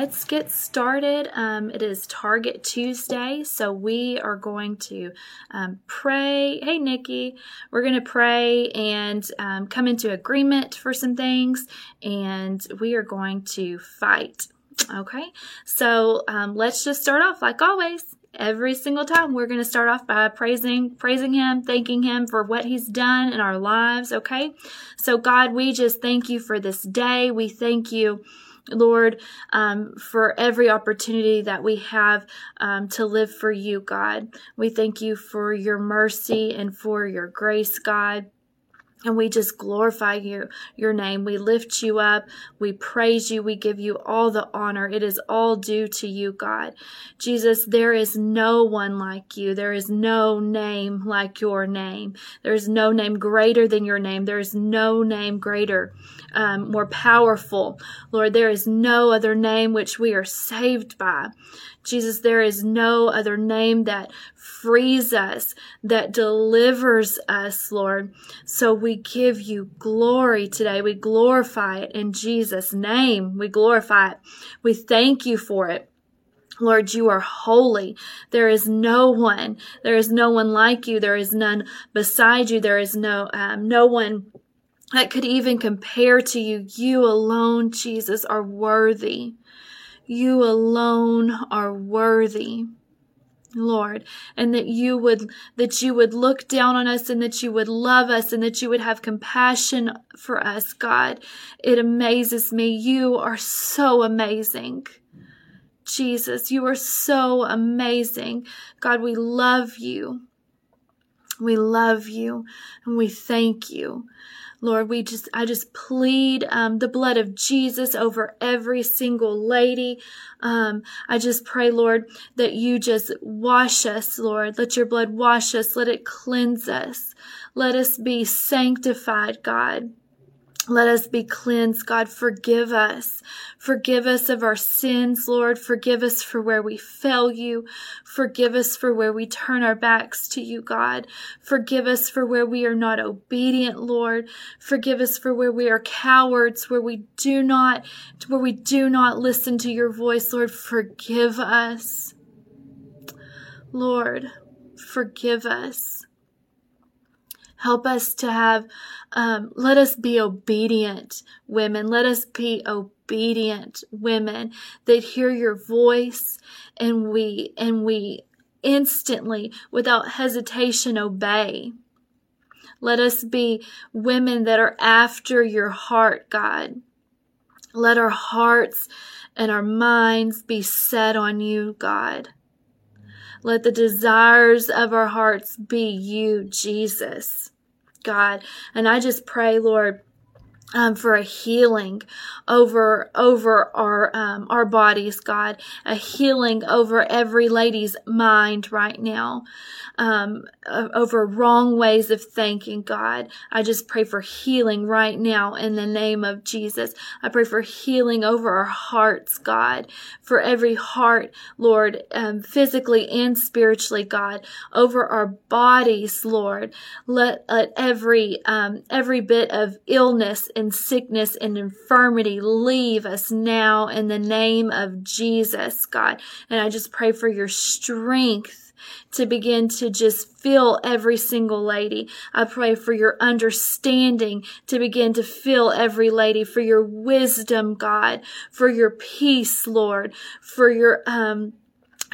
let's get started. Um, it is Target Tuesday, so we are going to um, pray. Hey, Nikki, we're going to pray and um, come into agreement for some things, and we are going to fight. Okay, so um, let's just start off like always every single time we're going to start off by praising praising him thanking him for what he's done in our lives okay so god we just thank you for this day we thank you Lord, um, for every opportunity that we have um, to live for you, God. We thank you for your mercy and for your grace, God. And we just glorify you, your name. We lift you up. We praise you. We give you all the honor. It is all due to you, God. Jesus, there is no one like you. There is no name like your name. There is no name greater than your name. There is no name greater, um, more powerful. Lord, there is no other name which we are saved by. Jesus, there is no other name that frees us, that delivers us, Lord. So we give you glory today. We glorify it in Jesus' name. We glorify it. We thank you for it. Lord, you are holy. There is no one. There is no one like you. There is none beside you. There is no, um, no one that could even compare to you. You alone, Jesus, are worthy. You alone are worthy. Lord, and that you would, that you would look down on us and that you would love us and that you would have compassion for us, God. It amazes me. You are so amazing. Jesus, you are so amazing. God, we love you. We love you and we thank you. Lord, we just, I just plead um, the blood of Jesus over every single lady. Um, I just pray, Lord, that you just wash us, Lord. Let your blood wash us. Let it cleanse us. Let us be sanctified, God. Let us be cleansed. God, forgive us. Forgive us of our sins, Lord. Forgive us for where we fail you. Forgive us for where we turn our backs to you, God. Forgive us for where we are not obedient, Lord. Forgive us for where we are cowards, where we do not, where we do not listen to your voice, Lord. Forgive us. Lord, forgive us. Help us to have, um, let us be obedient women. Let us be obedient women that hear your voice and we, and we instantly, without hesitation, obey. Let us be women that are after your heart, God. Let our hearts and our minds be set on you, God. Let the desires of our hearts be you, Jesus, God. And I just pray, Lord, um, for a healing over over our um, our bodies, God, a healing over every lady's mind right now, um, over wrong ways of thinking, God. I just pray for healing right now in the name of Jesus. I pray for healing over our hearts, God, for every heart, Lord, um, physically and spiritually, God, over our bodies, Lord. Let, let every um, every bit of illness and sickness and infirmity leave us now in the name of Jesus, God. And I just pray for your strength to begin to just fill every single lady. I pray for your understanding to begin to fill every lady, for your wisdom, God, for your peace, Lord, for your, um,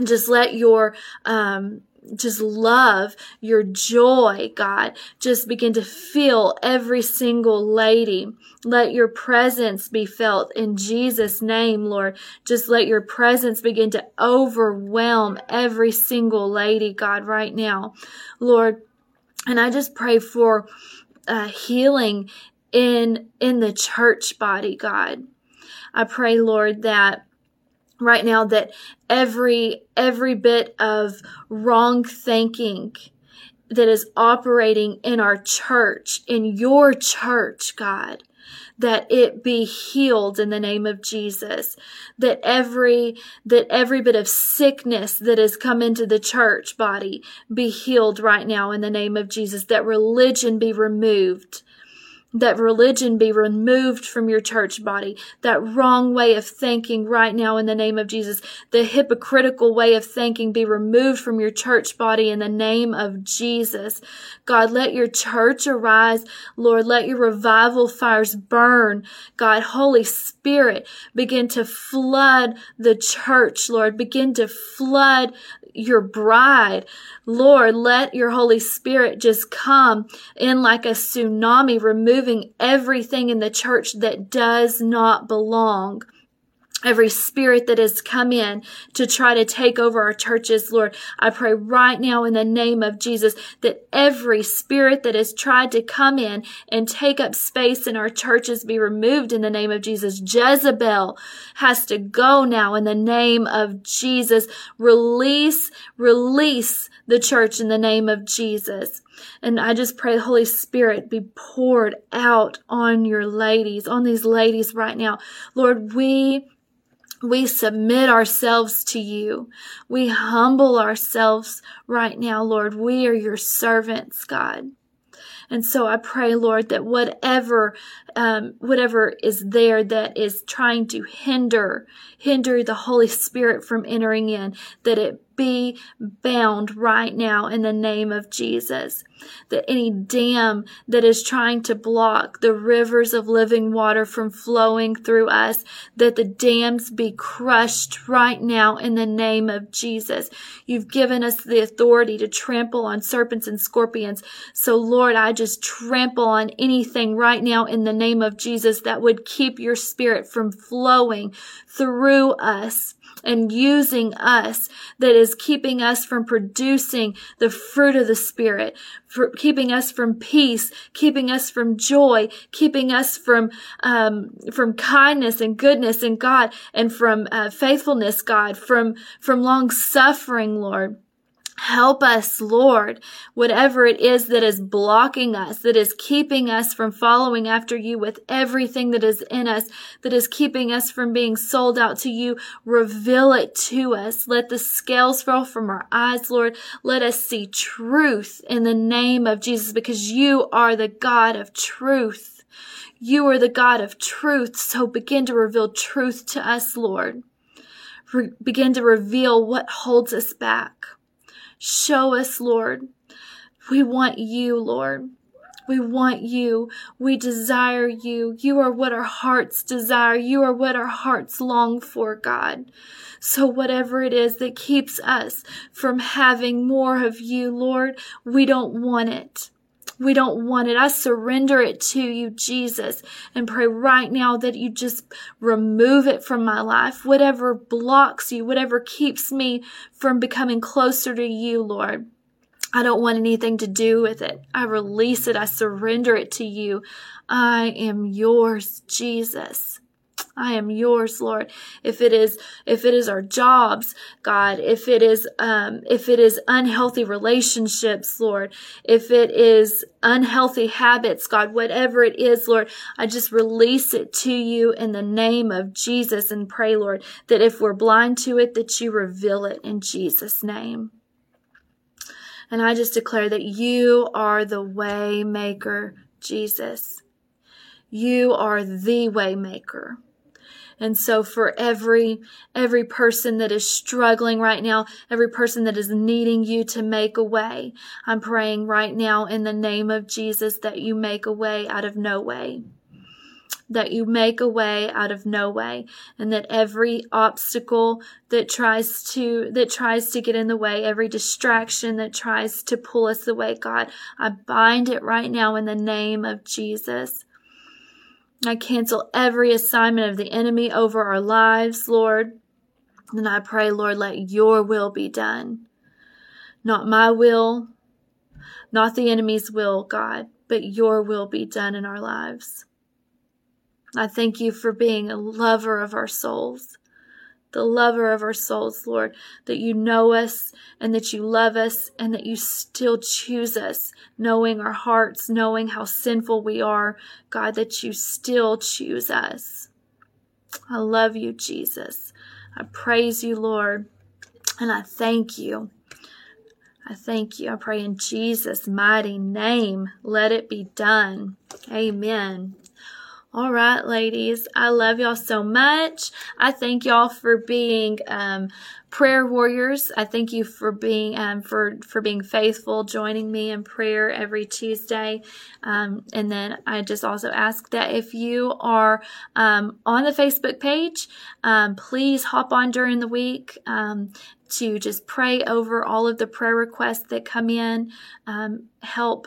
just let your, um, just love, your joy, God. Just begin to feel every single lady. Let your presence be felt in Jesus' name, Lord. Just let your presence begin to overwhelm every single lady, God, right now, Lord. And I just pray for uh, healing in in the church body, God. I pray, Lord, that right now that every every bit of wrong thinking that is operating in our church in your church god that it be healed in the name of Jesus. That every that every bit of sickness that has come into the church body be healed right now in the name of Jesus. That religion be removed that religion be removed from your church body, that wrong way of thinking right now in the name of Jesus, the hypocritical way of thinking be removed from your church body in the name of Jesus. God, let your church arise. Lord, let your revival fires burn. God, Holy Spirit, begin to flood the church, Lord, begin to flood your bride. Lord, let your Holy Spirit just come in like a tsunami, removing everything in the church that does not belong every spirit that has come in to try to take over our churches, Lord. I pray right now in the name of Jesus that every spirit that has tried to come in and take up space in our churches be removed in the name of Jesus. Jezebel has to go now in the name of Jesus. Release, release the church in the name of Jesus. And I just pray the Holy Spirit be poured out on your ladies, on these ladies right now. Lord, we we submit ourselves to you. We humble ourselves right now, Lord. We are your servants, God. And so I pray, Lord, that whatever, um, whatever is there that is trying to hinder, hinder the Holy Spirit from entering in, that it be bound right now in the name of Jesus. That any dam that is trying to block the rivers of living water from flowing through us, that the dams be crushed right now in the name of Jesus. You've given us the authority to trample on serpents and scorpions. So Lord, I just trample on anything right now in the name of Jesus that would keep your spirit from flowing through us and using us that is keeping us from producing the fruit of the Spirit, keeping us from peace, keeping us from joy, keeping us from, um, from kindness and goodness and God and from uh, faithfulness, God, from, from long suffering, Lord. Help us, Lord, whatever it is that is blocking us, that is keeping us from following after you with everything that is in us, that is keeping us from being sold out to you. Reveal it to us. Let the scales fall from our eyes, Lord. Let us see truth in the name of Jesus because you are the God of truth. You are the God of truth. So begin to reveal truth to us, Lord. Re- begin to reveal what holds us back. Show us, Lord. We want you, Lord. We want you. We desire you. You are what our hearts desire. You are what our hearts long for, God. So whatever it is that keeps us from having more of you, Lord, we don't want it. We don't want it. I surrender it to you, Jesus, and pray right now that you just remove it from my life. Whatever blocks you, whatever keeps me from becoming closer to you, Lord. I don't want anything to do with it. I release it. I surrender it to you. I am yours, Jesus. I am yours, Lord. If it is, if it is our jobs, God, if it is, um, if it is unhealthy relationships, Lord, if it is unhealthy habits, God, whatever it is, Lord, I just release it to you in the name of Jesus and pray, Lord, that if we're blind to it, that you reveal it in Jesus' name. And I just declare that you are the way maker, Jesus. You are the way maker. And so for every, every person that is struggling right now, every person that is needing you to make a way, I'm praying right now in the name of Jesus that you make a way out of no way. That you make a way out of no way. And that every obstacle that tries to that tries to get in the way every distraction that tries to pull us away god i bind it right now in the name of jesus I cancel every assignment of the enemy over our lives, Lord. And I pray, Lord, let your will be done. Not my will, not the enemy's will, God, but your will be done in our lives. I thank you for being a lover of our souls the lover of our souls, Lord, that you know us and that you love us and that you still choose us, knowing our hearts, knowing how sinful we are, God, that you still choose us. I love you, Jesus. I praise you, Lord, and I thank you. I thank you. I pray in Jesus' mighty name. Let it be done. Amen. All right, ladies. I love y'all so much. I thank y'all for being um, prayer warriors. I thank you for being um, for for being faithful, joining me in prayer every Tuesday. Um, and then I just also ask that if you are um, on the Facebook page, um, please hop on during the week um, to just pray over all of the prayer requests that come in. Um, help.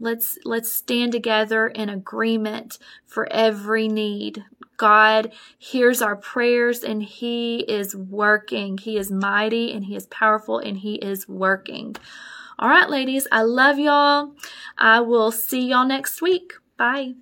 let's let's stand together in agreement for every need. God hears our prayers and He is working. He is mighty and He is powerful and He is working. All right, ladies, I love y'all. I will see y'all next week. Bye.